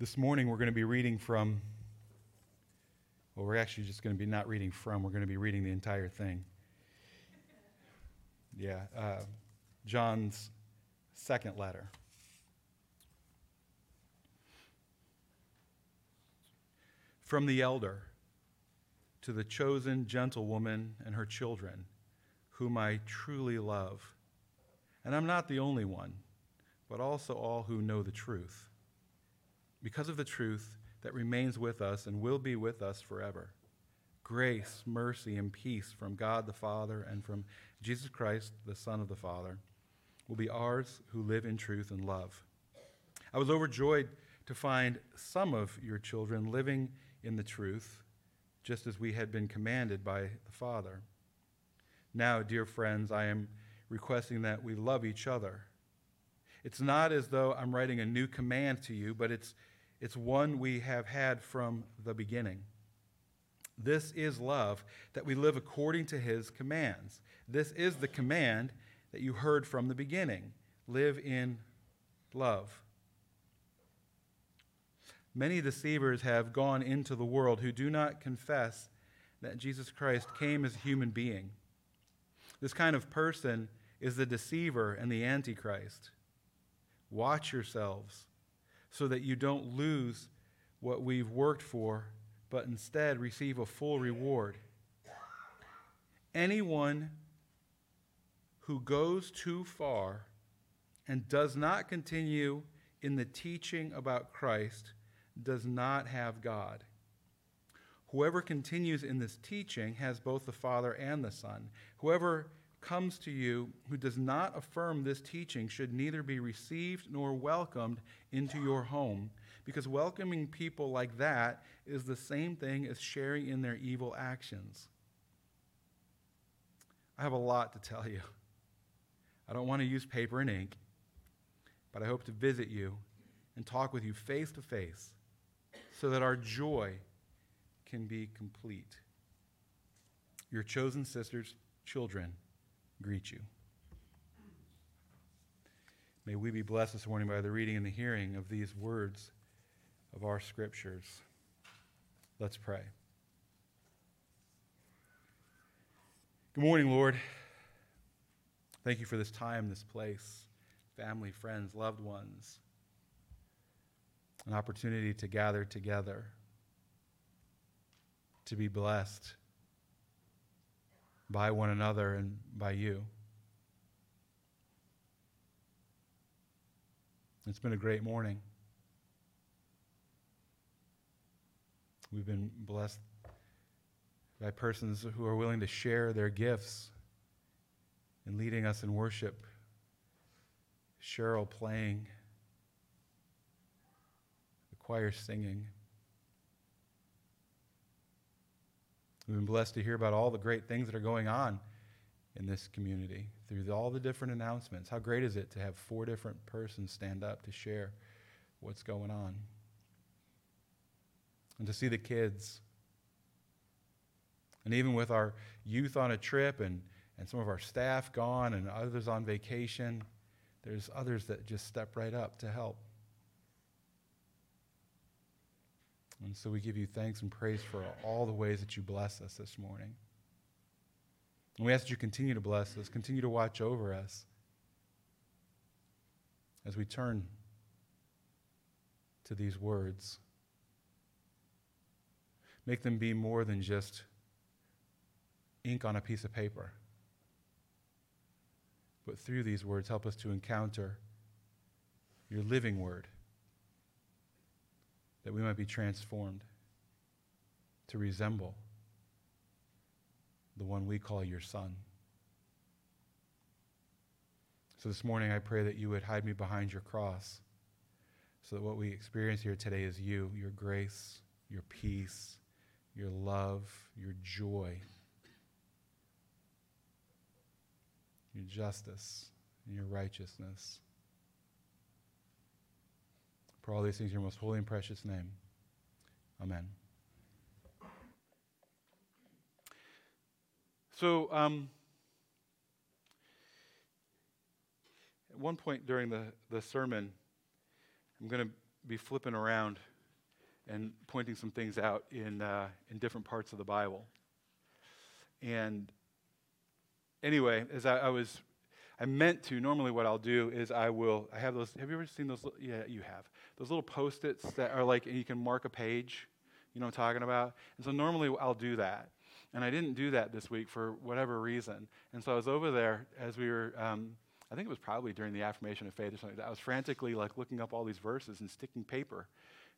This morning we're going to be reading from, well, we're actually just going to be not reading from, we're going to be reading the entire thing. Yeah, uh, John's second letter. From the elder to the chosen gentlewoman and her children, whom I truly love. And I'm not the only one, but also all who know the truth. Because of the truth that remains with us and will be with us forever. Grace, mercy, and peace from God the Father and from Jesus Christ, the Son of the Father, will be ours who live in truth and love. I was overjoyed to find some of your children living in the truth, just as we had been commanded by the Father. Now, dear friends, I am requesting that we love each other. It's not as though I'm writing a new command to you, but it's, it's one we have had from the beginning. This is love, that we live according to his commands. This is the command that you heard from the beginning live in love. Many deceivers have gone into the world who do not confess that Jesus Christ came as a human being. This kind of person is the deceiver and the antichrist. Watch yourselves so that you don't lose what we've worked for, but instead receive a full reward. Anyone who goes too far and does not continue in the teaching about Christ does not have God. Whoever continues in this teaching has both the Father and the Son. Whoever comes to you who does not affirm this teaching should neither be received nor welcomed into your home, because welcoming people like that is the same thing as sharing in their evil actions. I have a lot to tell you. I don't want to use paper and ink, but I hope to visit you and talk with you face to face so that our joy can be complete. Your chosen sisters, children, greet you. May we be blessed this morning by the reading and the hearing of these words of our scriptures. Let's pray. Good morning, Lord. Thank you for this time, this place, family, friends, loved ones an opportunity to gather together, to be blessed by one another and by you. It's been a great morning. We've been blessed by persons who are willing to share their gifts in leading us in worship. Cheryl playing the choir singing. We've been blessed to hear about all the great things that are going on in this community through all the different announcements. How great is it to have four different persons stand up to share what's going on? And to see the kids. And even with our youth on a trip and, and some of our staff gone and others on vacation, there's others that just step right up to help. And so we give you thanks and praise for all the ways that you bless us this morning. And we ask that you continue to bless us, continue to watch over us as we turn to these words. Make them be more than just ink on a piece of paper. But through these words, help us to encounter your living word that we might be transformed to resemble the one we call your Son. So this morning, I pray that you would hide me behind your cross so that what we experience here today is you, your grace, your peace, your love, your joy, your justice, and your righteousness. For all these things in your most holy and precious name. Amen. So, um, at one point during the, the sermon, I'm going to be flipping around and pointing some things out in, uh, in different parts of the Bible. And anyway, as I, I, was, I meant to, normally what I'll do is I will, I have those, have you ever seen those? Yeah, you have. Those little post its that are like, you can mark a page. You know what I'm talking about? And so normally I'll do that. And I didn't do that this week for whatever reason. And so I was over there as we were, um, I think it was probably during the affirmation of faith or something. I was frantically like looking up all these verses and sticking paper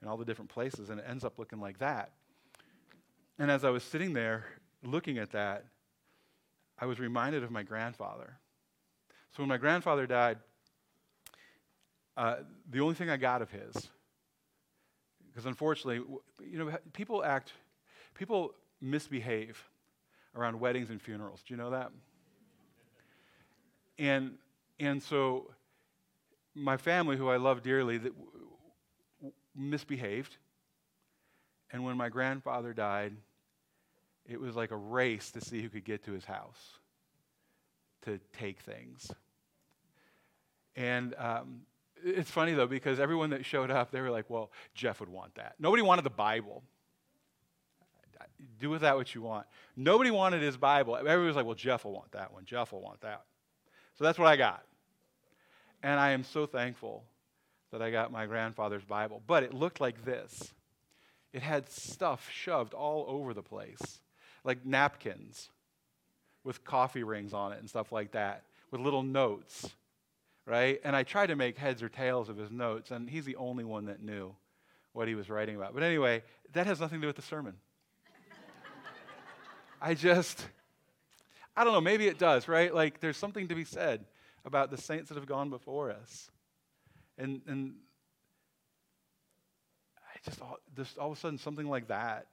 in all the different places, and it ends up looking like that. And as I was sitting there looking at that, I was reminded of my grandfather. So when my grandfather died, uh, the only thing I got of his, because unfortunately, you know, people act, people misbehave around weddings and funerals. Do you know that? And and so my family, who I love dearly, that misbehaved. And when my grandfather died, it was like a race to see who could get to his house to take things. And um, it's funny though, because everyone that showed up, they were like, well, Jeff would want that. Nobody wanted the Bible. Do with that what you want. Nobody wanted his Bible. Everybody was like, well, Jeff will want that one. Jeff will want that. So that's what I got. And I am so thankful that I got my grandfather's Bible. But it looked like this it had stuff shoved all over the place, like napkins with coffee rings on it and stuff like that, with little notes, right? And I tried to make heads or tails of his notes, and he's the only one that knew what he was writing about. But anyway, that has nothing to do with the sermon. I just, I don't know, maybe it does, right? Like there's something to be said about the saints that have gone before us. And, and I just all, just all of a sudden, something like that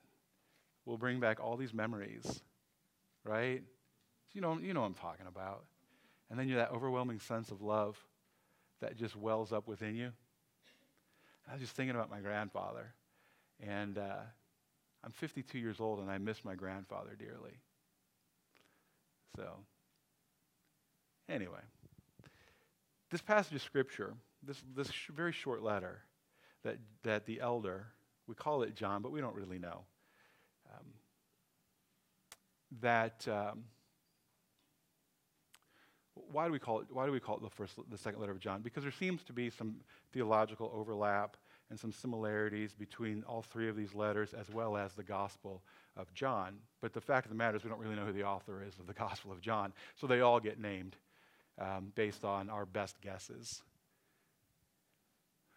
will bring back all these memories, right? You know, you know what I'm talking about. And then you're that overwhelming sense of love that just wells up within you. I was just thinking about my grandfather. And uh, I'm 52 years old, and I miss my grandfather dearly. So, anyway, this passage of Scripture this, this sh- very short letter that, that the elder, we call it John, but we don't really know, um, that. Um, why do we call it why do we call it the first the second letter of john? Because there seems to be some theological overlap and some similarities between all three of these letters as well as the gospel of john. But the fact of the matter is we don't really know who the author is of the gospel of john. So they all get named um, based on our best guesses.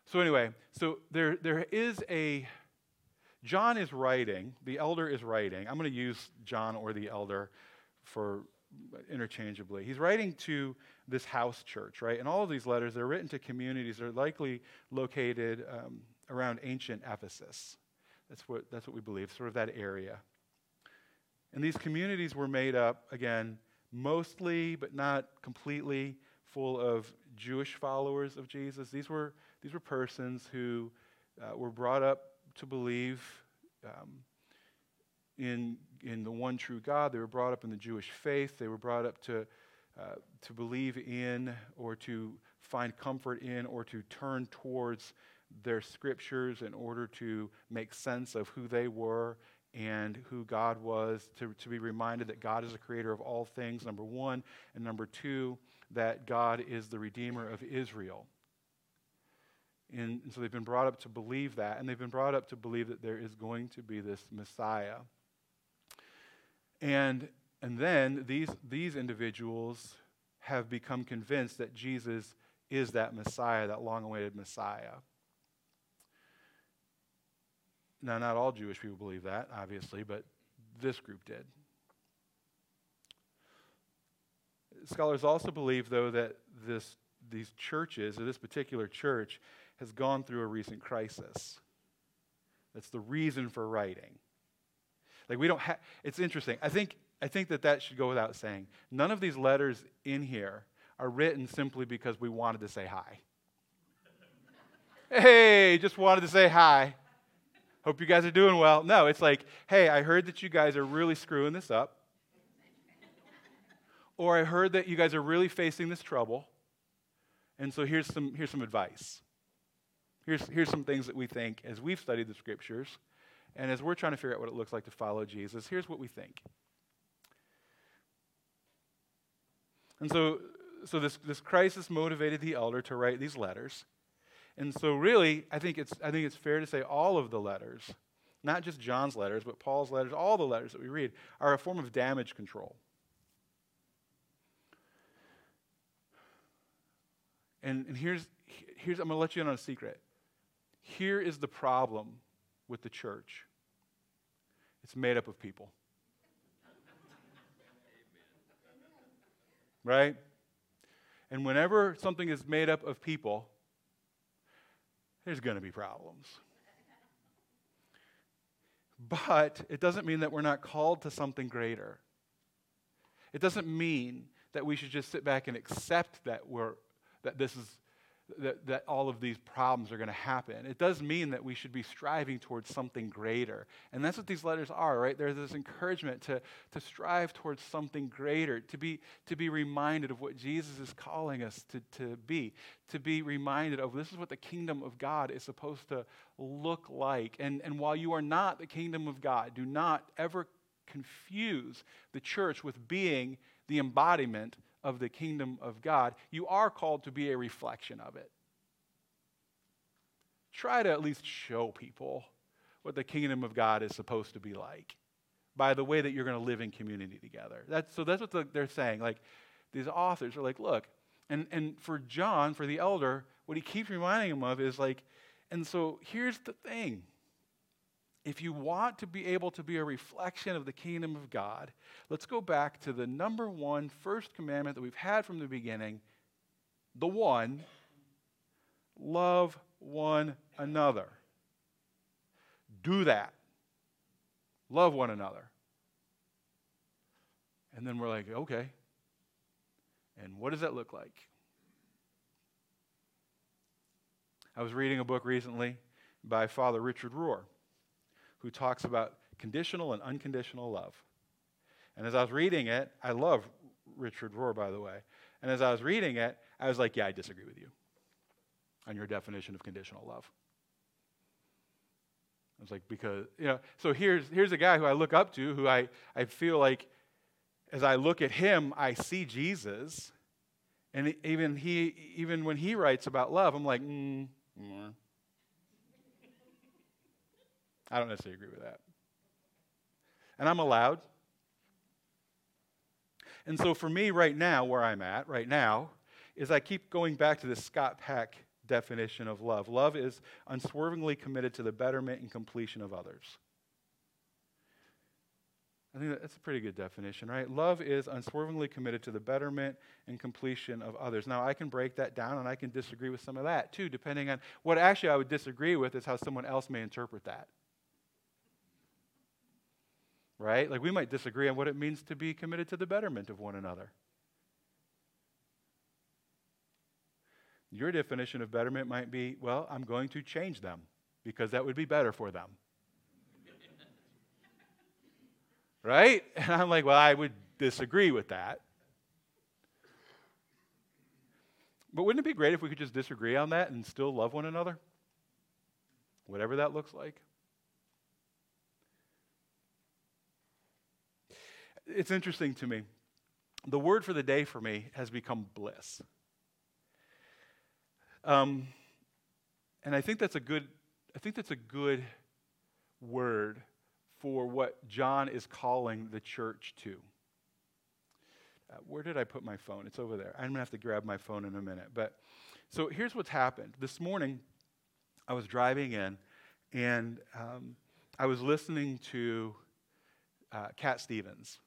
So, anyway, so there, there is a, John is writing, the elder is writing. I'm going to use John or the elder for interchangeably. He's writing to this house church, right? And all of these letters, they're written to communities that are likely located um, around ancient Ephesus. That's what, that's what we believe, sort of that area. And these communities were made up, again, mostly, but not completely, full of Jewish followers of Jesus. These were these were persons who uh, were brought up to believe um, in, in the one true God. They were brought up in the Jewish faith. They were brought up to, uh, to believe in or to find comfort in or to turn towards their scriptures in order to make sense of who they were and who God was, to, to be reminded that God is the creator of all things, number one, and number two, that God is the redeemer of Israel. And, so they've been brought up to believe that, and they've been brought up to believe that there is going to be this Messiah. And, and then these, these individuals have become convinced that Jesus is that Messiah, that long awaited Messiah. Now, not all Jewish people believe that, obviously, but this group did. Scholars also believe, though, that this, these churches, or this particular church, has gone through a recent crisis. That's the reason for writing. Like we don't have, it's interesting. I think, I think that that should go without saying. None of these letters in here are written simply because we wanted to say hi. hey, just wanted to say hi. Hope you guys are doing well. No, it's like, hey, I heard that you guys are really screwing this up. or I heard that you guys are really facing this trouble. And so here's some, here's some advice. Here's, here's some things that we think as we've studied the scriptures and as we're trying to figure out what it looks like to follow Jesus. Here's what we think. And so, so this, this crisis motivated the elder to write these letters. And so, really, I think, it's, I think it's fair to say all of the letters, not just John's letters, but Paul's letters, all the letters that we read, are a form of damage control. And, and here's, here's, I'm going to let you in on a secret. Here is the problem with the church it's made up of people. right? And whenever something is made up of people, there's going to be problems. But it doesn't mean that we're not called to something greater. It doesn't mean that we should just sit back and accept that we're that this is that, that all of these problems are going to happen. It does mean that we should be striving towards something greater. And that's what these letters are, right? There's this encouragement to, to strive towards something greater, to be, to be reminded of what Jesus is calling us to, to be, to be reminded of this is what the kingdom of God is supposed to look like. And, and while you are not the kingdom of God, do not ever confuse the church with being the embodiment of the kingdom of God, you are called to be a reflection of it. Try to at least show people what the kingdom of God is supposed to be like by the way that you're going to live in community together. That's, so that's what the, they're saying. Like, these authors are like, look, and, and for John, for the elder, what he keeps reminding him of is like, and so here's the thing if you want to be able to be a reflection of the kingdom of God, let's go back to the number one first commandment that we've had from the beginning the one love one another. Do that. Love one another. And then we're like, okay. And what does that look like? I was reading a book recently by Father Richard Rohr who talks about conditional and unconditional love. And as I was reading it, I love Richard Rohr, by the way. And as I was reading it, I was like, yeah, I disagree with you on your definition of conditional love. I was like, because, you know, so here's, here's a guy who I look up to, who I, I feel like as I look at him, I see Jesus. And even, he, even when he writes about love, I'm like, mm, mm, I don't necessarily agree with that. And I'm allowed. And so for me, right now, where I'm at right now, is I keep going back to this Scott Peck definition of love. Love is unswervingly committed to the betterment and completion of others. I think that's a pretty good definition, right? Love is unswervingly committed to the betterment and completion of others. Now, I can break that down and I can disagree with some of that too, depending on what actually I would disagree with is how someone else may interpret that right? Like we might disagree on what it means to be committed to the betterment of one another. Your definition of betterment might be, well, I'm going to change them because that would be better for them. right? And I'm like, well, I would disagree with that. But wouldn't it be great if we could just disagree on that and still love one another? Whatever that looks like. It's interesting to me. The word for the day for me has become bliss. Um, and I think that's a good, I think that's a good word for what John is calling the church to. Uh, where did I put my phone? It's over there. I'm going to have to grab my phone in a minute. But so here's what's happened. This morning, I was driving in, and um, I was listening to uh, Cat Stevens.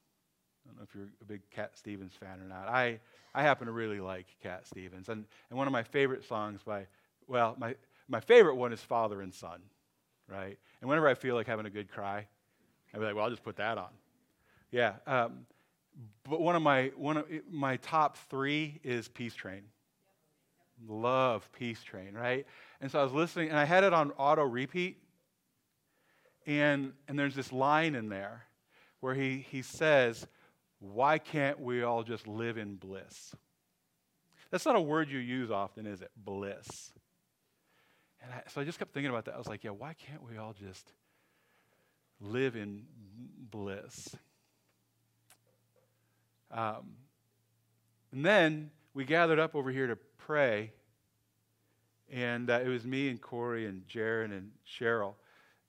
I don't know if you're a big Cat Stevens fan or not. I, I happen to really like Cat Stevens. And, and one of my favorite songs by, well, my, my favorite one is Father and Son, right? And whenever I feel like having a good cry, I'd be like, well, I'll just put that on. Yeah. Um, but one of my, one of my top three is Peace Train. Love Peace Train, right? And so I was listening, and I had it on auto repeat. And, and there's this line in there where he, he says, why can't we all just live in bliss? That's not a word you use often, is it? Bliss. And I, so I just kept thinking about that. I was like, yeah, why can't we all just live in bliss? Um, and then we gathered up over here to pray. And uh, it was me and Corey and Jaron and Cheryl.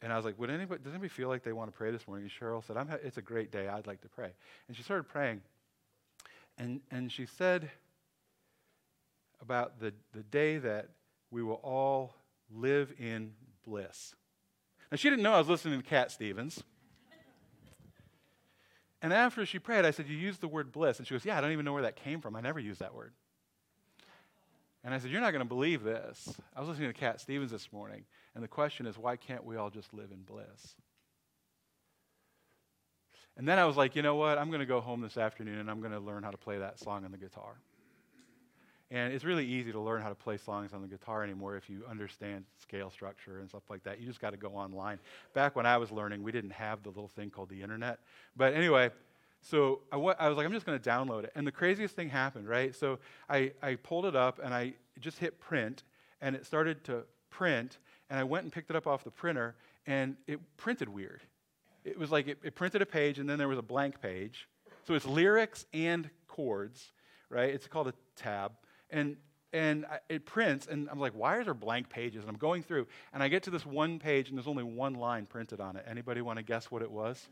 And I was like, Would anybody, does anybody feel like they want to pray this morning? And Cheryl said, It's a great day. I'd like to pray. And she started praying. And, and she said about the, the day that we will all live in bliss. Now, she didn't know I was listening to Cat Stevens. And after she prayed, I said, You used the word bliss. And she goes, Yeah, I don't even know where that came from. I never used that word. And I said, You're not going to believe this. I was listening to Cat Stevens this morning, and the question is, why can't we all just live in bliss? And then I was like, you know what? I'm going to go home this afternoon and I'm going to learn how to play that song on the guitar. And it's really easy to learn how to play songs on the guitar anymore if you understand scale structure and stuff like that. You just got to go online. Back when I was learning, we didn't have the little thing called the internet. But anyway, so I, w- I was like, I'm just going to download it. And the craziest thing happened, right? So I, I pulled it up and I just hit print, and it started to print. And I went and picked it up off the printer, and it printed weird. It was like it, it printed a page, and then there was a blank page. So it's lyrics and chords, right? It's called a tab and and it prints, and I'm like, why are there blank pages? And I'm going through, and I get to this one page, and there's only one line printed on it. Anybody want to guess what it was?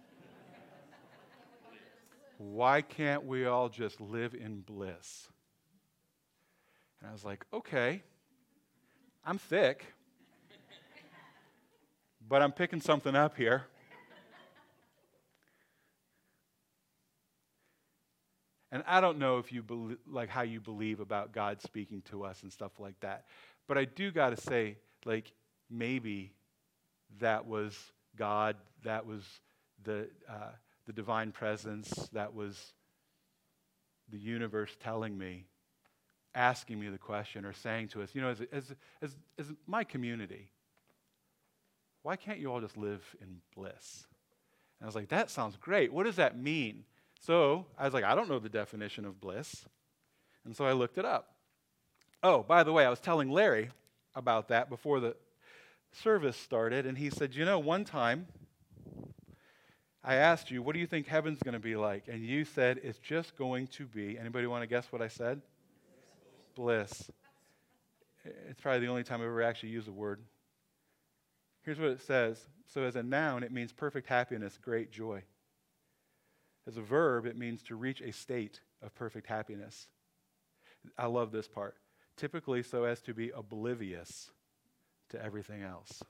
why can't we all just live in bliss? And I was like, okay, I'm thick, but I'm picking something up here. And I don't know if you like how you believe about God speaking to us and stuff like that. But I do got to say, like, maybe that was God, that was the, uh, the divine presence, that was the universe telling me, asking me the question, or saying to us, you know, as, as, as, as my community, why can't you all just live in bliss? And I was like, that sounds great. What does that mean? So I was like, I don't know the definition of bliss. And so I looked it up. Oh, by the way, I was telling Larry about that before the service started, and he said, You know, one time I asked you, What do you think heaven's going to be like? And you said, It's just going to be. Anybody want to guess what I said? Bliss. It's probably the only time I've ever actually used the word. Here's what it says. So, as a noun, it means perfect happiness, great joy. As a verb, it means to reach a state of perfect happiness. I love this part. Typically, so as to be oblivious to everything else.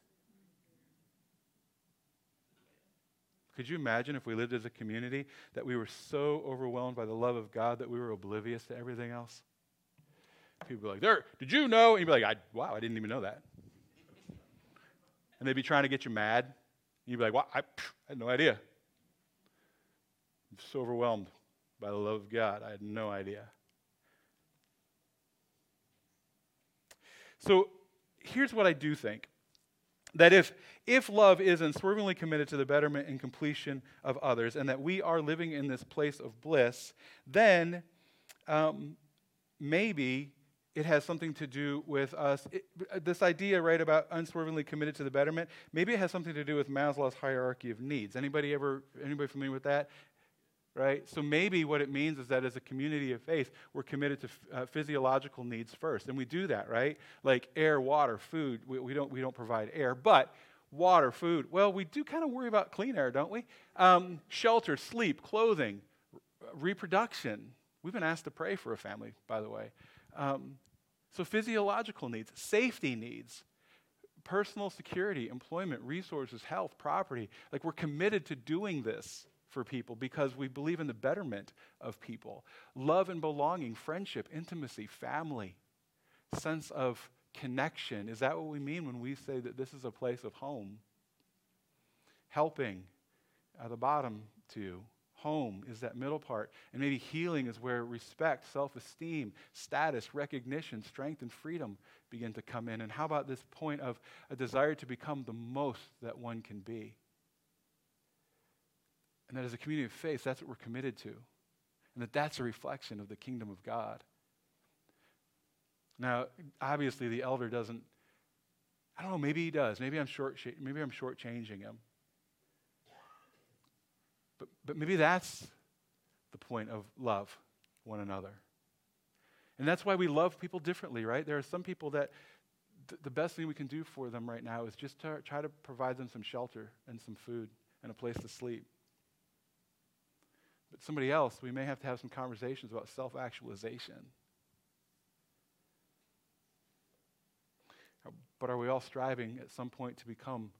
Could you imagine if we lived as a community that we were so overwhelmed by the love of God that we were oblivious to everything else? People be like, "There, did you know?" And you'd be like, I, "Wow, I didn't even know that." And they'd be trying to get you mad. You'd be like, "Wow, I, I had no idea." I'm so overwhelmed by the love of God. I had no idea. So here's what I do think that if, if love is unswervingly committed to the betterment and completion of others, and that we are living in this place of bliss, then um, maybe it has something to do with us. It, this idea, right, about unswervingly committed to the betterment, maybe it has something to do with Maslow's hierarchy of needs. Anybody ever, anybody familiar with that? right? So maybe what it means is that as a community of faith, we're committed to uh, physiological needs first. And we do that, right? Like air, water, food. We, we, don't, we don't provide air, but water, food. Well, we do kind of worry about clean air, don't we? Um, shelter, sleep, clothing, reproduction. We've been asked to pray for a family, by the way. Um, so physiological needs, safety needs, personal security, employment, resources, health, property. Like we're committed to doing this for people because we believe in the betterment of people. Love and belonging, friendship, intimacy, family, sense of connection. Is that what we mean when we say that this is a place of home? Helping at the bottom two. Home is that middle part. And maybe healing is where respect, self esteem, status, recognition, strength, and freedom begin to come in. And how about this point of a desire to become the most that one can be? And that as a community of faith, that's what we're committed to. And that that's a reflection of the kingdom of God. Now, obviously, the elder doesn't I don't know, maybe he does. Maybe I'm short maybe I'm shortchanging him. But, maybe that's the point of love one another. And that's why we love people differently, right? There are some people that th- the best thing we can do for them right now is just to try to provide them some shelter and some food and a place to sleep. But somebody else, we may have to have some conversations about self actualization. But are we all striving at some point to become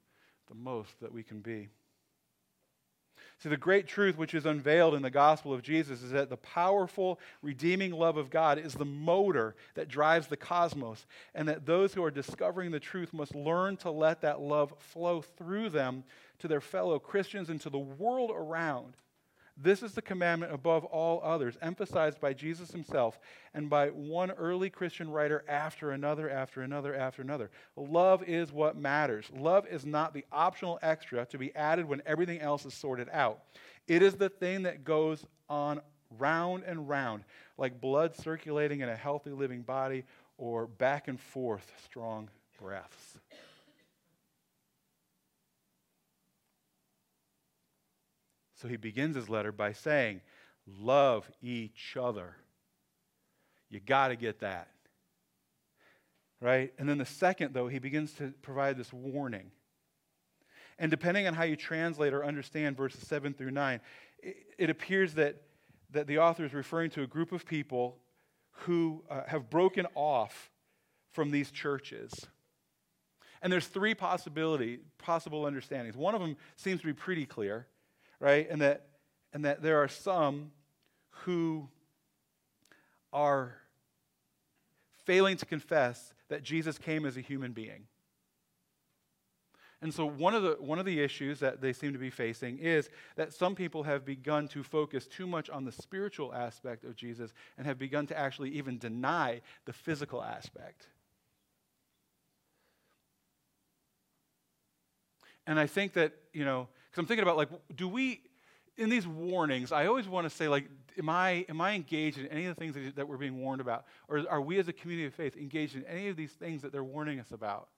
the most that we can be? See, the great truth which is unveiled in the gospel of Jesus is that the powerful, redeeming love of God is the motor that drives the cosmos, and that those who are discovering the truth must learn to let that love flow through them to their fellow Christians and to the world around. This is the commandment above all others, emphasized by Jesus himself and by one early Christian writer after another, after another, after another. Love is what matters. Love is not the optional extra to be added when everything else is sorted out. It is the thing that goes on round and round, like blood circulating in a healthy living body or back and forth strong breaths. So he begins his letter by saying, Love each other. You got to get that. Right? And then the second, though, he begins to provide this warning. And depending on how you translate or understand verses 7 through 9, it, it appears that, that the author is referring to a group of people who uh, have broken off from these churches. And there's three possibility, possible understandings. One of them seems to be pretty clear right? And that, and that there are some who are failing to confess that Jesus came as a human being. And so, one of, the, one of the issues that they seem to be facing is that some people have begun to focus too much on the spiritual aspect of Jesus and have begun to actually even deny the physical aspect. And I think that, you know, because I'm thinking about like, do we, in these warnings, I always want to say, like, am I, am I engaged in any of the things that, that we're being warned about? Or are we as a community of faith engaged in any of these things that they're warning us about?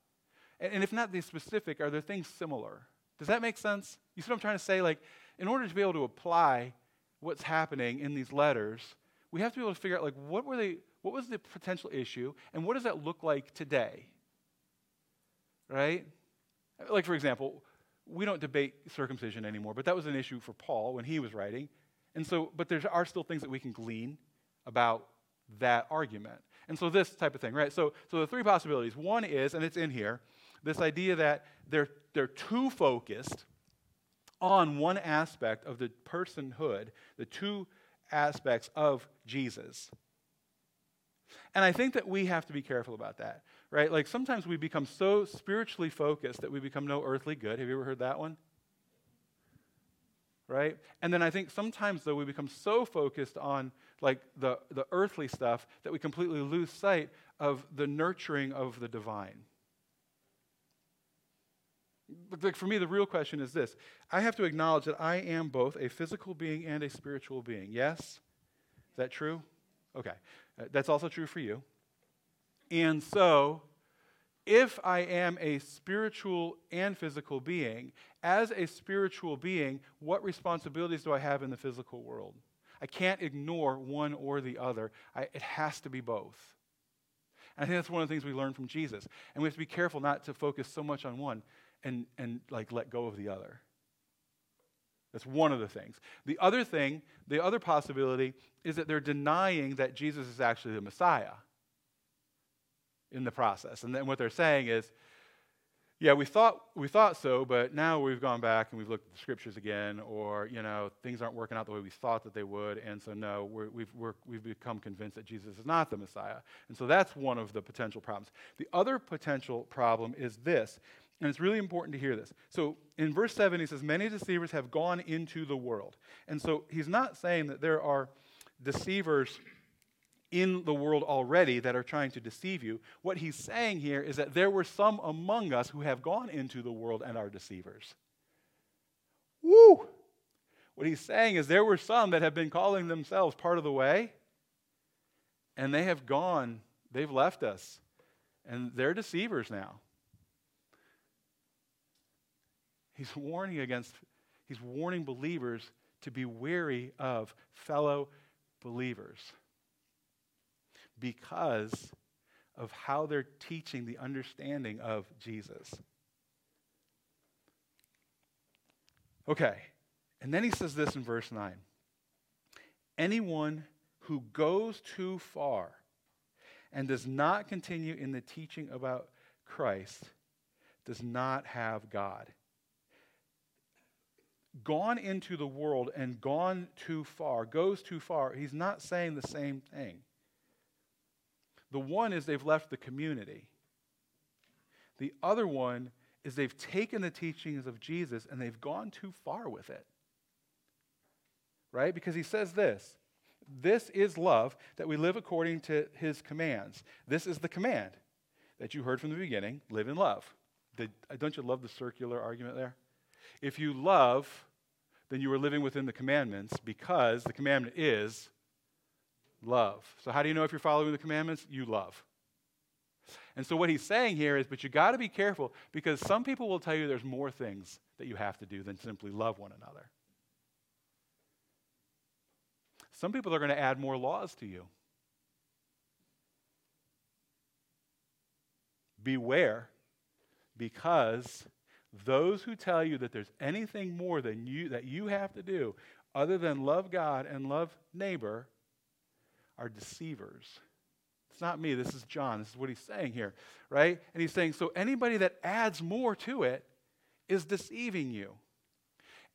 And, and if not these specific, are there things similar? Does that make sense? You see what I'm trying to say? Like, in order to be able to apply what's happening in these letters, we have to be able to figure out, like, what were they, what was the potential issue, and what does that look like today? Right? Like, for example, we don't debate circumcision anymore, but that was an issue for Paul when he was writing. And so, but there are still things that we can glean about that argument. And so this type of thing, right? So, so the three possibilities. One is, and it's in here, this idea that they're, they're too focused on one aspect of the personhood, the two aspects of Jesus. And I think that we have to be careful about that right? Like sometimes we become so spiritually focused that we become no earthly good. Have you ever heard that one? Right? And then I think sometimes though we become so focused on like the, the earthly stuff that we completely lose sight of the nurturing of the divine. Like for me, the real question is this I have to acknowledge that I am both a physical being and a spiritual being. Yes? Is that true? Okay. Uh, that's also true for you. And so, if I am a spiritual and physical being, as a spiritual being, what responsibilities do I have in the physical world? I can't ignore one or the other. I, it has to be both. And I think that's one of the things we learn from Jesus. And we have to be careful not to focus so much on one and, and like let go of the other. That's one of the things. The other thing, the other possibility, is that they're denying that Jesus is actually the Messiah in the process. And then what they're saying is, yeah, we thought we thought so, but now we've gone back and we've looked at the scriptures again, or you know things aren't working out the way we thought that they would, and so no, we have we've, we've become convinced that Jesus is not the Messiah, and so that's one of the potential problems. The other potential problem is this, and it's really important to hear this. So in verse seven, he says, "Many deceivers have gone into the world," and so he's not saying that there are deceivers in the world already that are trying to deceive you. What he's saying here is that there were some among us who have gone into the world and are deceivers. Woo! What he's saying is there were some that have been calling themselves part of the way, and they have gone, they've left us, and they're deceivers now. He's warning against, he's warning believers to be wary of fellow believers because of how they're teaching the understanding of Jesus. Okay, and then he says this in verse 9 Anyone who goes too far and does not continue in the teaching about Christ does not have God. Gone into the world and gone too far, goes too far, he's not saying the same thing. The one is they've left the community. The other one is they've taken the teachings of Jesus and they've gone too far with it. Right? Because he says this this is love, that we live according to his commands. This is the command that you heard from the beginning live in love. Did, uh, don't you love the circular argument there? If you love, then you are living within the commandments because the commandment is love. So, how do you know if you're following the commandments? You love. And so, what he's saying here is, but you got to be careful because some people will tell you there's more things that you have to do than simply love one another. Some people are going to add more laws to you. Beware, because those who tell you that there's anything more than you that you have to do other than love God and love neighbor are deceivers. It's not me, this is John. This is what he's saying here, right? And he's saying, so anybody that adds more to it is deceiving you.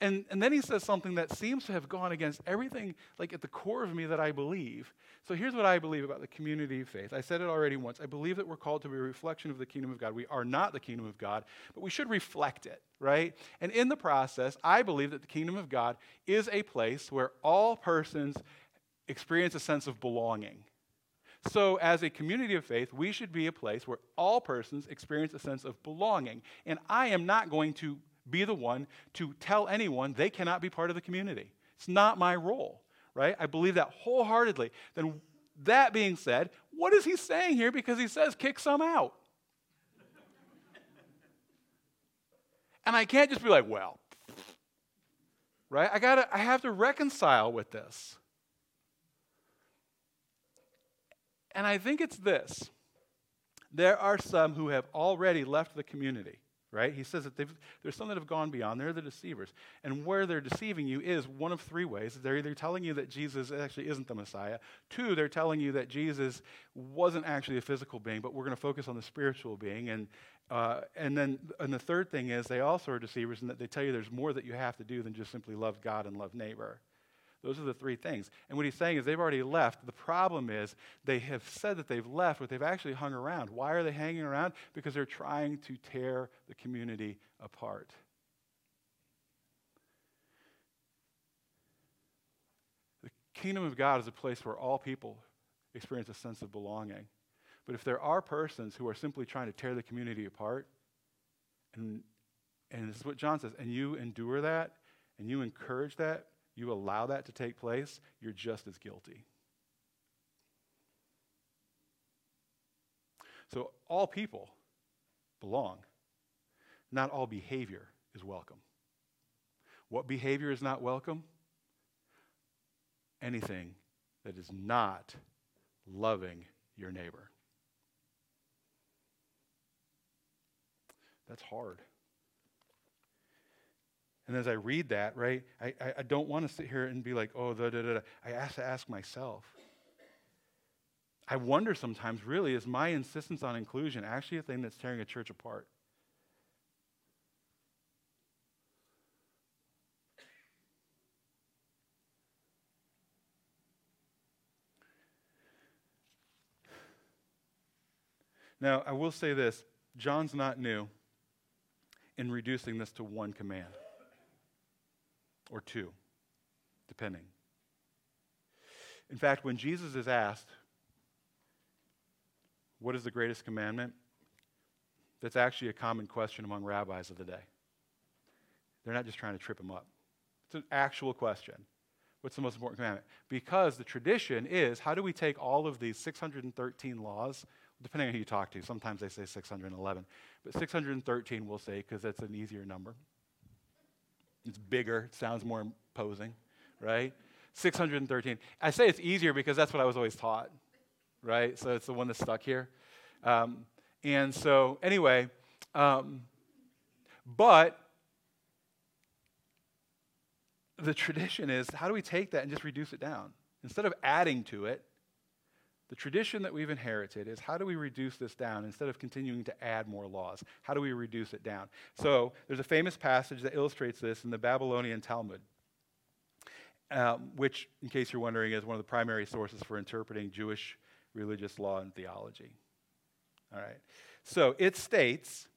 And, and then he says something that seems to have gone against everything, like at the core of me, that I believe. So here's what I believe about the community of faith. I said it already once. I believe that we're called to be a reflection of the kingdom of God. We are not the kingdom of God, but we should reflect it, right? And in the process, I believe that the kingdom of God is a place where all persons experience a sense of belonging. So, as a community of faith, we should be a place where all persons experience a sense of belonging. And I am not going to be the one to tell anyone they cannot be part of the community. It's not my role, right? I believe that wholeheartedly. Then, that being said, what is he saying here? Because he says, kick some out. and I can't just be like, well, right? I gotta, I have to reconcile with this. And I think it's this there are some who have already left the community right? He says that there's some that have gone beyond. They're the deceivers. And where they're deceiving you is one of three ways. They're either telling you that Jesus actually isn't the Messiah. Two, they're telling you that Jesus wasn't actually a physical being, but we're going to focus on the spiritual being. And, uh, and then and the third thing is they also are deceivers in that they tell you there's more that you have to do than just simply love God and love neighbor. Those are the three things. And what he's saying is they've already left. The problem is they have said that they've left, but they've actually hung around. Why are they hanging around? Because they're trying to tear the community apart. The kingdom of God is a place where all people experience a sense of belonging. But if there are persons who are simply trying to tear the community apart, and, and this is what John says, and you endure that, and you encourage that, you allow that to take place, you're just as guilty. So, all people belong. Not all behavior is welcome. What behavior is not welcome? Anything that is not loving your neighbor. That's hard. And as I read that, right, I, I, don't want to sit here and be like, oh, da, da, da. I have to ask myself. I wonder sometimes, really, is my insistence on inclusion actually a thing that's tearing a church apart? Now, I will say this John's not new in reducing this to one command or two, depending. In fact, when Jesus is asked, What is the greatest commandment? That's actually a common question among rabbis of the day. They're not just trying to trip him up, it's an actual question. What's the most important commandment? Because the tradition is how do we take all of these 613 laws, depending on who you talk to, sometimes they say 611, but 613 we'll say because that's an easier number. It's bigger, it sounds more imposing, right? 613. I say it's easier because that's what I was always taught, right? So it's the one that's stuck here. Um, and so, anyway, um, but the tradition is how do we take that and just reduce it down? Instead of adding to it, the tradition that we've inherited is how do we reduce this down instead of continuing to add more laws? How do we reduce it down? So there's a famous passage that illustrates this in the Babylonian Talmud, um, which, in case you're wondering, is one of the primary sources for interpreting Jewish religious law and theology. All right. So it states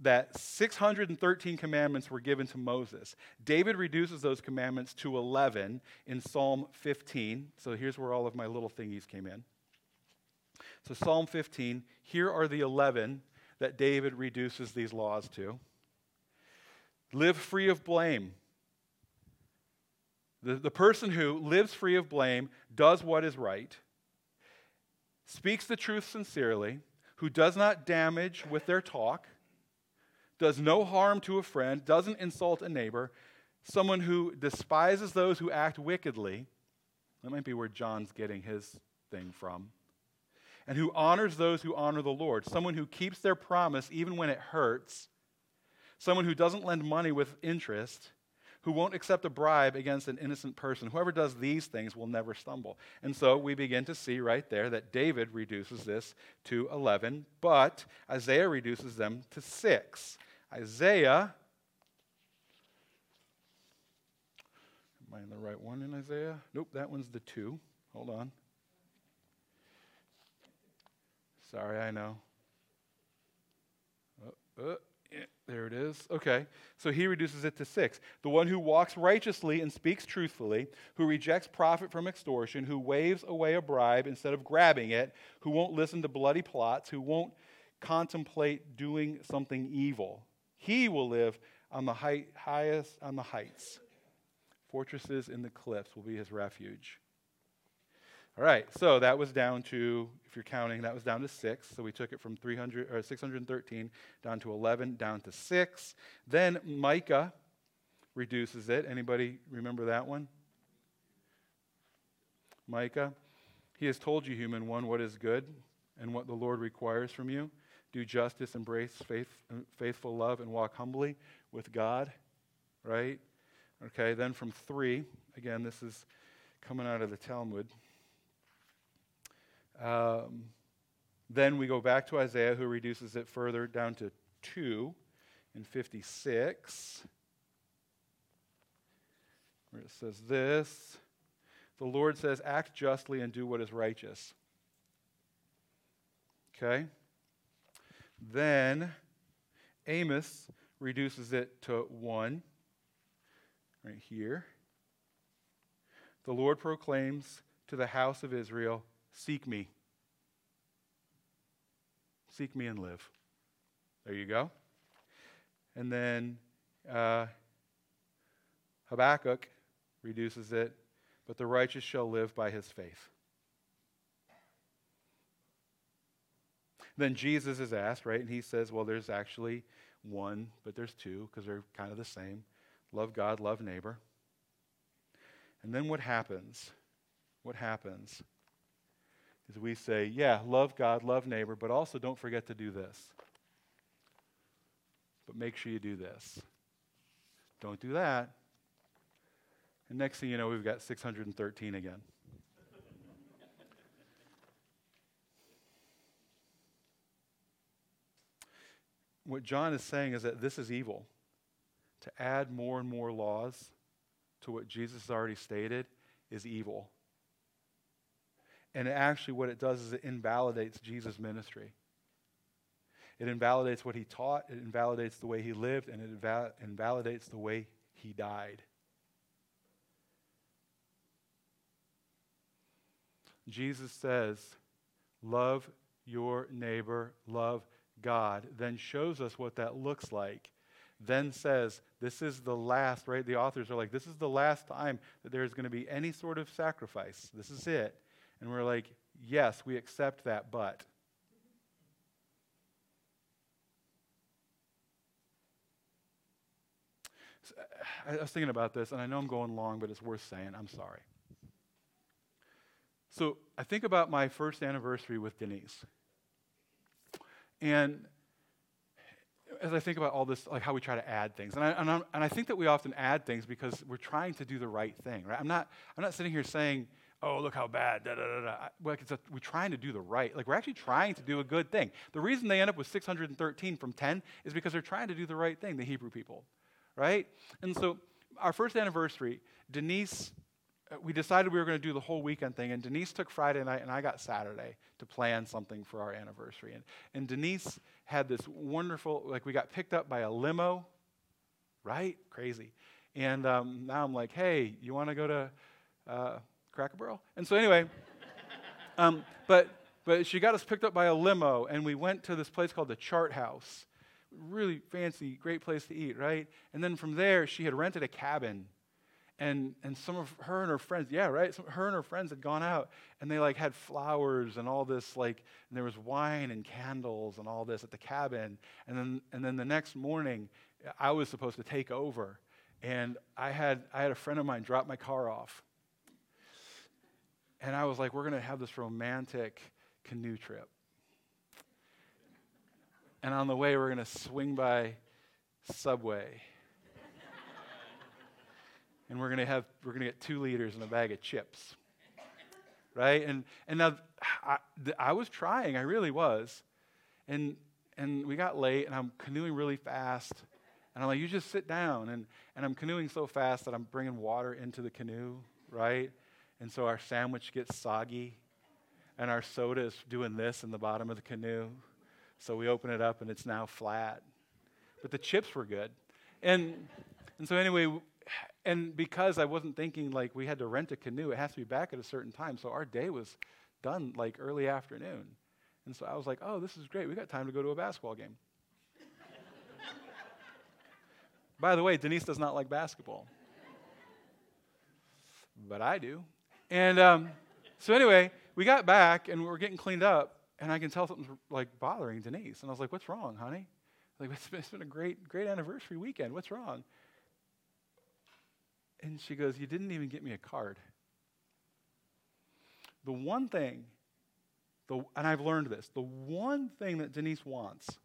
that 613 commandments were given to Moses. David reduces those commandments to 11 in Psalm 15. So here's where all of my little thingies came in. So, Psalm 15, here are the 11 that David reduces these laws to. Live free of blame. The, the person who lives free of blame does what is right, speaks the truth sincerely, who does not damage with their talk does no harm to a friend, doesn't insult a neighbor, someone who despises those who act wickedly. That might be where John's getting his thing from. And who honors those who honor the Lord, someone who keeps their promise even when it hurts, someone who doesn't lend money with interest, who won't accept a bribe against an innocent person. Whoever does these things will never stumble. And so we begin to see right there that David reduces this to 11, but Isaiah reduces them to 6. Isaiah. Am I in the right one in Isaiah? Nope, that one's the two. Hold on. Sorry, I know. Uh, uh, yeah, there it is. Okay. So he reduces it to six. The one who walks righteously and speaks truthfully, who rejects profit from extortion, who waves away a bribe instead of grabbing it, who won't listen to bloody plots, who won't contemplate doing something evil. He will live on the height, highest on the heights. Fortresses in the cliffs will be his refuge. All right, so that was down to, if you're counting, that was down to six. So we took it from 300 or 613 down to 11, down to six. Then Micah reduces it. Anybody remember that one? Micah, he has told you, human one, what is good and what the Lord requires from you do justice, embrace faith, faithful love, and walk humbly with God, right? Okay, then from three, again, this is coming out of the Talmud. Um, then we go back to Isaiah, who reduces it further down to two in 56, where it says this The Lord says, Act justly and do what is righteous. Okay? Then Amos reduces it to one, right here. The Lord proclaims to the house of Israel, Seek me. Seek me and live. There you go. And then uh, Habakkuk reduces it, but the righteous shall live by his faith. Then Jesus is asked, right? And he says, well, there's actually one, but there's two because they're kind of the same love God, love neighbor. And then what happens? What happens is we say, yeah, love God, love neighbor, but also don't forget to do this. But make sure you do this. Don't do that. And next thing you know, we've got 613 again. What John is saying is that this is evil. To add more and more laws to what Jesus has already stated is evil. And actually, what it does is it invalidates Jesus' ministry. It invalidates what he taught, it invalidates the way he lived, and it inval- invalidates the way he died. Jesus says, Love your neighbor, love God, then shows us what that looks like, then says, This is the last, right? The authors are like, This is the last time that there's going to be any sort of sacrifice. This is it. And we're like, Yes, we accept that, but. I was thinking about this, and I know I'm going long, but it's worth saying. I'm sorry. So I think about my first anniversary with Denise. And as I think about all this, like how we try to add things, and I, and, and, i think that we often add things because we're trying to do the right thing, right? I'm not, I'm not sitting here saying, oh, look how bad, da da da da. Like a, we're trying to do the right, like we're actually trying to do a good thing. The reason they end up with 613 from 10 is because they're trying to do the right thing, the Hebrew people, right? And so our first anniversary, Denise we decided we were going to do the whole weekend thing, and Denise took Friday night, and I got Saturday to plan something for our anniversary. And, and Denise had this wonderful, like, we got picked up by a limo, right? Crazy. And um, now I'm like, hey, you want to go to uh, Cracker Barrel? And so, anyway, um, but, but she got us picked up by a limo, and we went to this place called the Chart House. Really fancy, great place to eat, right? And then from there, she had rented a cabin and and some of her and her friends yeah right? Some, her and her friends had gone out and they like had flowers and all this like and there was wine and candles and all this at the cabin. And then and then the next morning i was supposed to take over and i had i had a friend of mine drop my car off. And i was like we're going to have this romantic canoe trip. And on the way we're going to swing by subway and we're going to have we're going to get two liters and a bag of chips. Right? And and now I, I was trying i really was. And and we got late and i'm canoeing really fast. And i'm like you just sit down. And and i'm canoeing so fast that i'm bringing water into the canoe right? And so our sandwich gets soggy and our soda is doing this in the bottom of the canoe. So we open it up and it's now flat. But the chips were good. And and so anyway and because I wasn't thinking like we had to rent a canoe, it has to be back at a certain time. So our day was done like early afternoon. And so I was like, oh, this is great. We got time to go to a basketball game. By the way, Denise does not like basketball. But I do. And um, so anyway, we got back and we were getting cleaned up, and I can tell something's like bothering Denise. And I was like, what's wrong, honey? Like, it's been, it's been a great, great anniversary weekend. What's wrong? And she goes, You didn't even get me a card. The one thing, the, and I've learned this, the one thing that Denise wants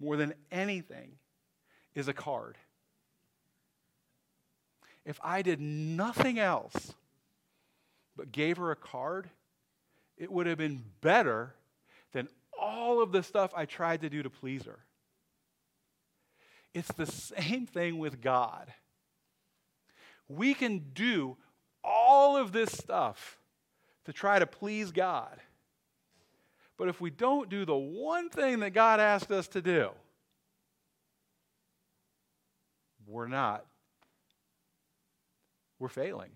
more than anything is a card. If I did nothing else but gave her a card, it would have been better than all of the stuff I tried to do to please her. It's the same thing with God. We can do all of this stuff to try to please God. But if we don't do the one thing that God asked us to do, we're not. We're failing.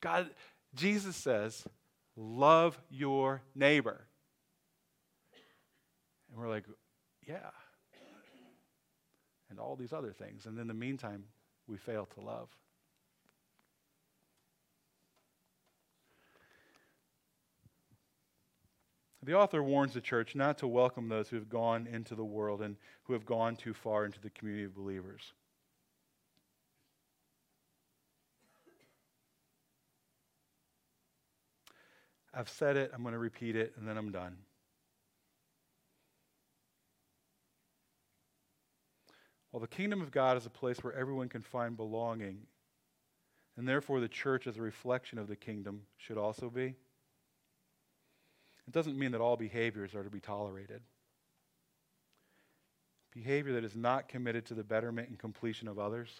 God, Jesus says, love your neighbor. And we're like, yeah. And all these other things. And in the meantime, we fail to love. The author warns the church not to welcome those who have gone into the world and who have gone too far into the community of believers. I've said it, I'm going to repeat it, and then I'm done. Well, the kingdom of God is a place where everyone can find belonging, and therefore the church, as a reflection of the kingdom, should also be. It doesn't mean that all behaviors are to be tolerated. Behavior that is not committed to the betterment and completion of others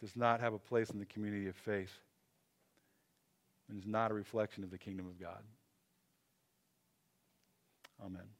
does not have a place in the community of faith and is not a reflection of the kingdom of God. Amen.